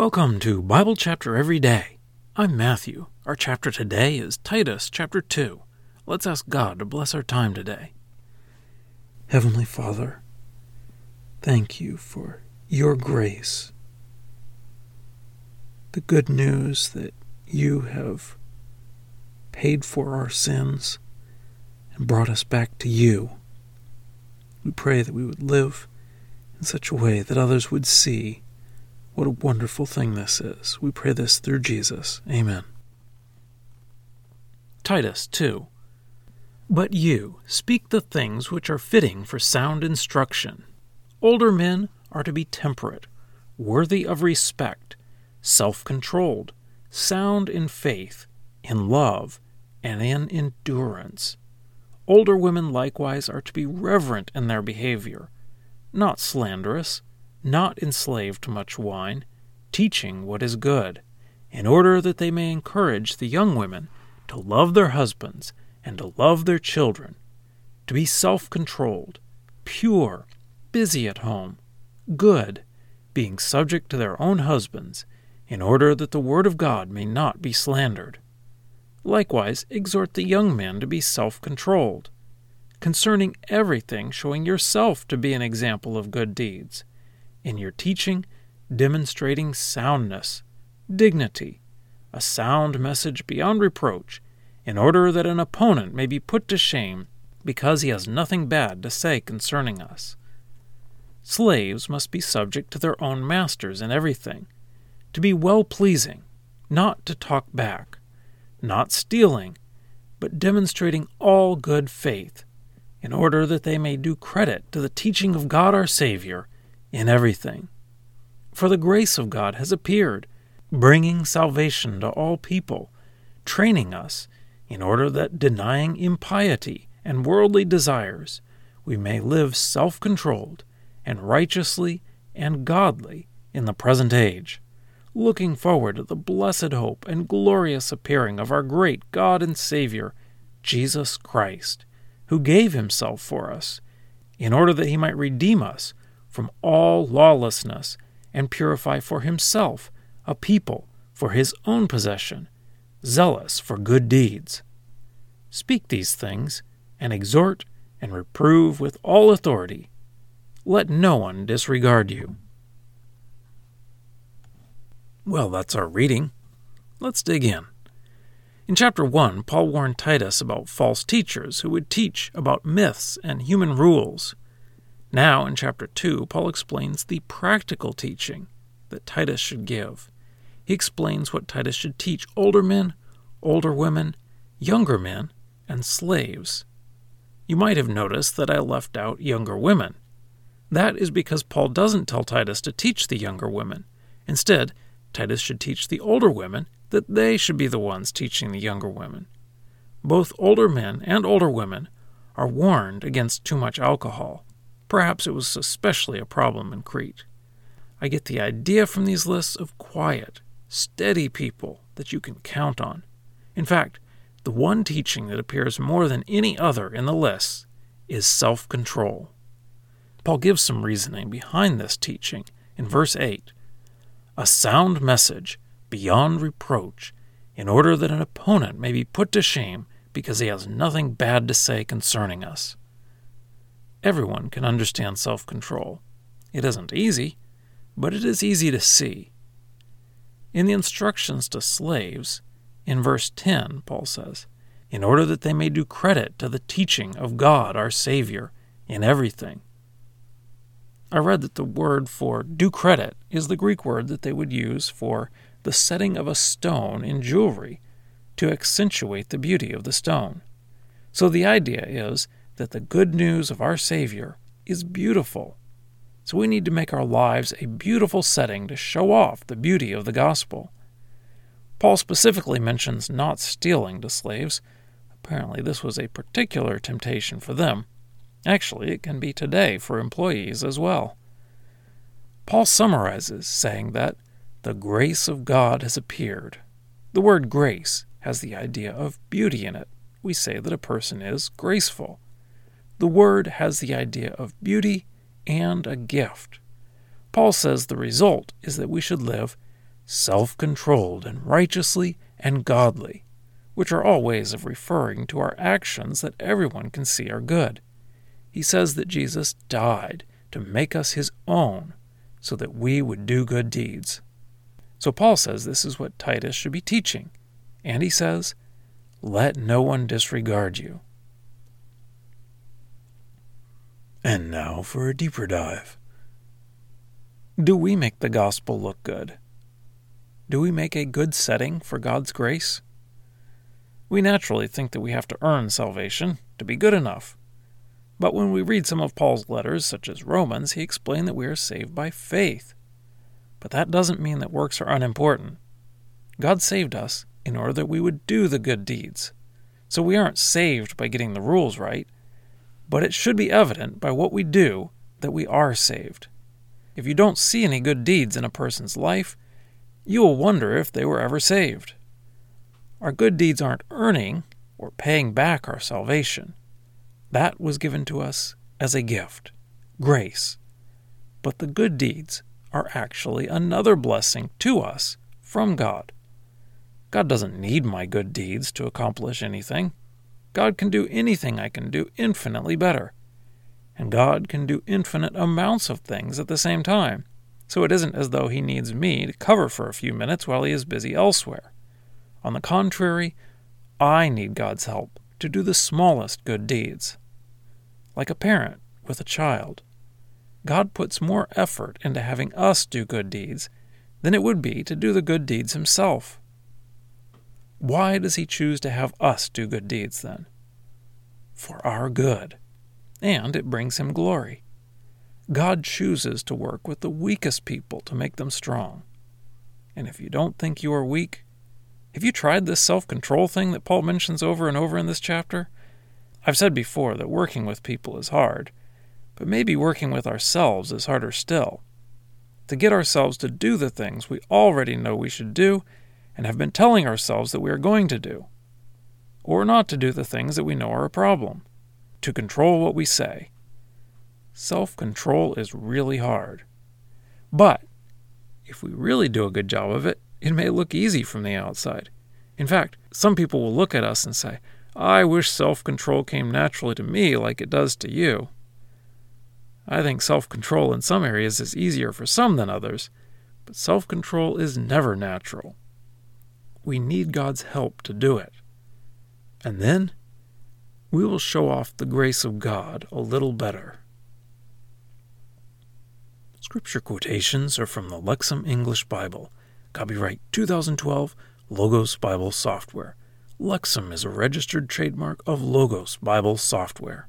Welcome to Bible Chapter Every Day. I'm Matthew. Our chapter today is Titus chapter 2. Let's ask God to bless our time today. Heavenly Father, thank you for your grace, the good news that you have paid for our sins and brought us back to you. We pray that we would live in such a way that others would see what a wonderful thing this is. We pray this through Jesus. Amen. Titus 2. But you speak the things which are fitting for sound instruction. Older men are to be temperate, worthy of respect, self controlled, sound in faith, in love, and in endurance. Older women likewise are to be reverent in their behavior, not slanderous not enslaved to much wine, teaching what is good, in order that they may encourage the young women to love their husbands and to love their children, to be self controlled, pure, busy at home, good, being subject to their own husbands, in order that the word of God may not be slandered. Likewise, exhort the young men to be self controlled, concerning everything, showing yourself to be an example of good deeds in your teaching, demonstrating soundness, dignity, a sound message beyond reproach, in order that an opponent may be put to shame because he has nothing bad to say concerning us. Slaves must be subject to their own masters in everything, to be well pleasing, not to talk back, not stealing, but demonstrating all good faith, in order that they may do credit to the teaching of God our Savior in everything. For the grace of God has appeared, bringing salvation to all people, training us in order that, denying impiety and worldly desires, we may live self controlled and righteously and godly in the present age, looking forward to the blessed hope and glorious appearing of our great God and Savior, Jesus Christ, who gave himself for us, in order that he might redeem us from all lawlessness and purify for himself a people for his own possession, zealous for good deeds. Speak these things, and exhort and reprove with all authority. Let no one disregard you. Well, that's our reading. Let's dig in. In chapter 1, Paul warned Titus about false teachers who would teach about myths and human rules now, in chapter 2, Paul explains the practical teaching that Titus should give. He explains what Titus should teach older men, older women, younger men, and slaves. You might have noticed that I left out younger women. That is because Paul doesn't tell Titus to teach the younger women. Instead, Titus should teach the older women that they should be the ones teaching the younger women. Both older men and older women are warned against too much alcohol. Perhaps it was especially a problem in Crete. I get the idea from these lists of quiet, steady people that you can count on. In fact, the one teaching that appears more than any other in the lists is self control. Paul gives some reasoning behind this teaching in verse 8 a sound message beyond reproach, in order that an opponent may be put to shame because he has nothing bad to say concerning us. Everyone can understand self control. It isn't easy, but it is easy to see. In the instructions to slaves, in verse 10, Paul says, in order that they may do credit to the teaching of God our Savior in everything. I read that the word for do credit is the Greek word that they would use for the setting of a stone in jewelry to accentuate the beauty of the stone. So the idea is that the good news of our Savior is beautiful. So we need to make our lives a beautiful setting to show off the beauty of the gospel. Paul specifically mentions not stealing to slaves. Apparently, this was a particular temptation for them. Actually, it can be today for employees as well. Paul summarizes, saying that the grace of God has appeared. The word grace has the idea of beauty in it. We say that a person is graceful. The word has the idea of beauty and a gift. Paul says the result is that we should live self controlled and righteously and godly, which are all ways of referring to our actions that everyone can see are good. He says that Jesus died to make us his own so that we would do good deeds. So Paul says this is what Titus should be teaching. And he says, Let no one disregard you. And now for a deeper dive. Do we make the gospel look good? Do we make a good setting for God's grace? We naturally think that we have to earn salvation to be good enough. But when we read some of Paul's letters, such as Romans, he explained that we are saved by faith. But that doesn't mean that works are unimportant. God saved us in order that we would do the good deeds. So we aren't saved by getting the rules right, but it should be evident by what we do that we are saved. If you don't see any good deeds in a person's life, you will wonder if they were ever saved. Our good deeds aren't earning or paying back our salvation. That was given to us as a gift, grace. But the good deeds are actually another blessing to us from God. God doesn't need my good deeds to accomplish anything. God can do anything I can do infinitely better. And God can do infinite amounts of things at the same time. So it isn't as though He needs me to cover for a few minutes while He is busy elsewhere. On the contrary, I need God's help to do the smallest good deeds. Like a parent with a child, God puts more effort into having us do good deeds than it would be to do the good deeds Himself. Why does He choose to have us do good deeds then? For our good, and it brings Him glory. God chooses to work with the weakest people to make them strong. And if you don't think you are weak, have you tried this self control thing that Paul mentions over and over in this chapter? I've said before that working with people is hard, but maybe working with ourselves is harder still. To get ourselves to do the things we already know we should do and have been telling ourselves that we are going to do. Or not to do the things that we know are a problem. To control what we say. Self control is really hard. But if we really do a good job of it, it may look easy from the outside. In fact, some people will look at us and say, I wish self control came naturally to me like it does to you. I think self control in some areas is easier for some than others, but self control is never natural. We need God's help to do it. And then we will show off the grace of God a little better. Scripture quotations are from the Lexham English Bible, copyright 2012, Logos Bible Software. Lexham is a registered trademark of Logos Bible Software.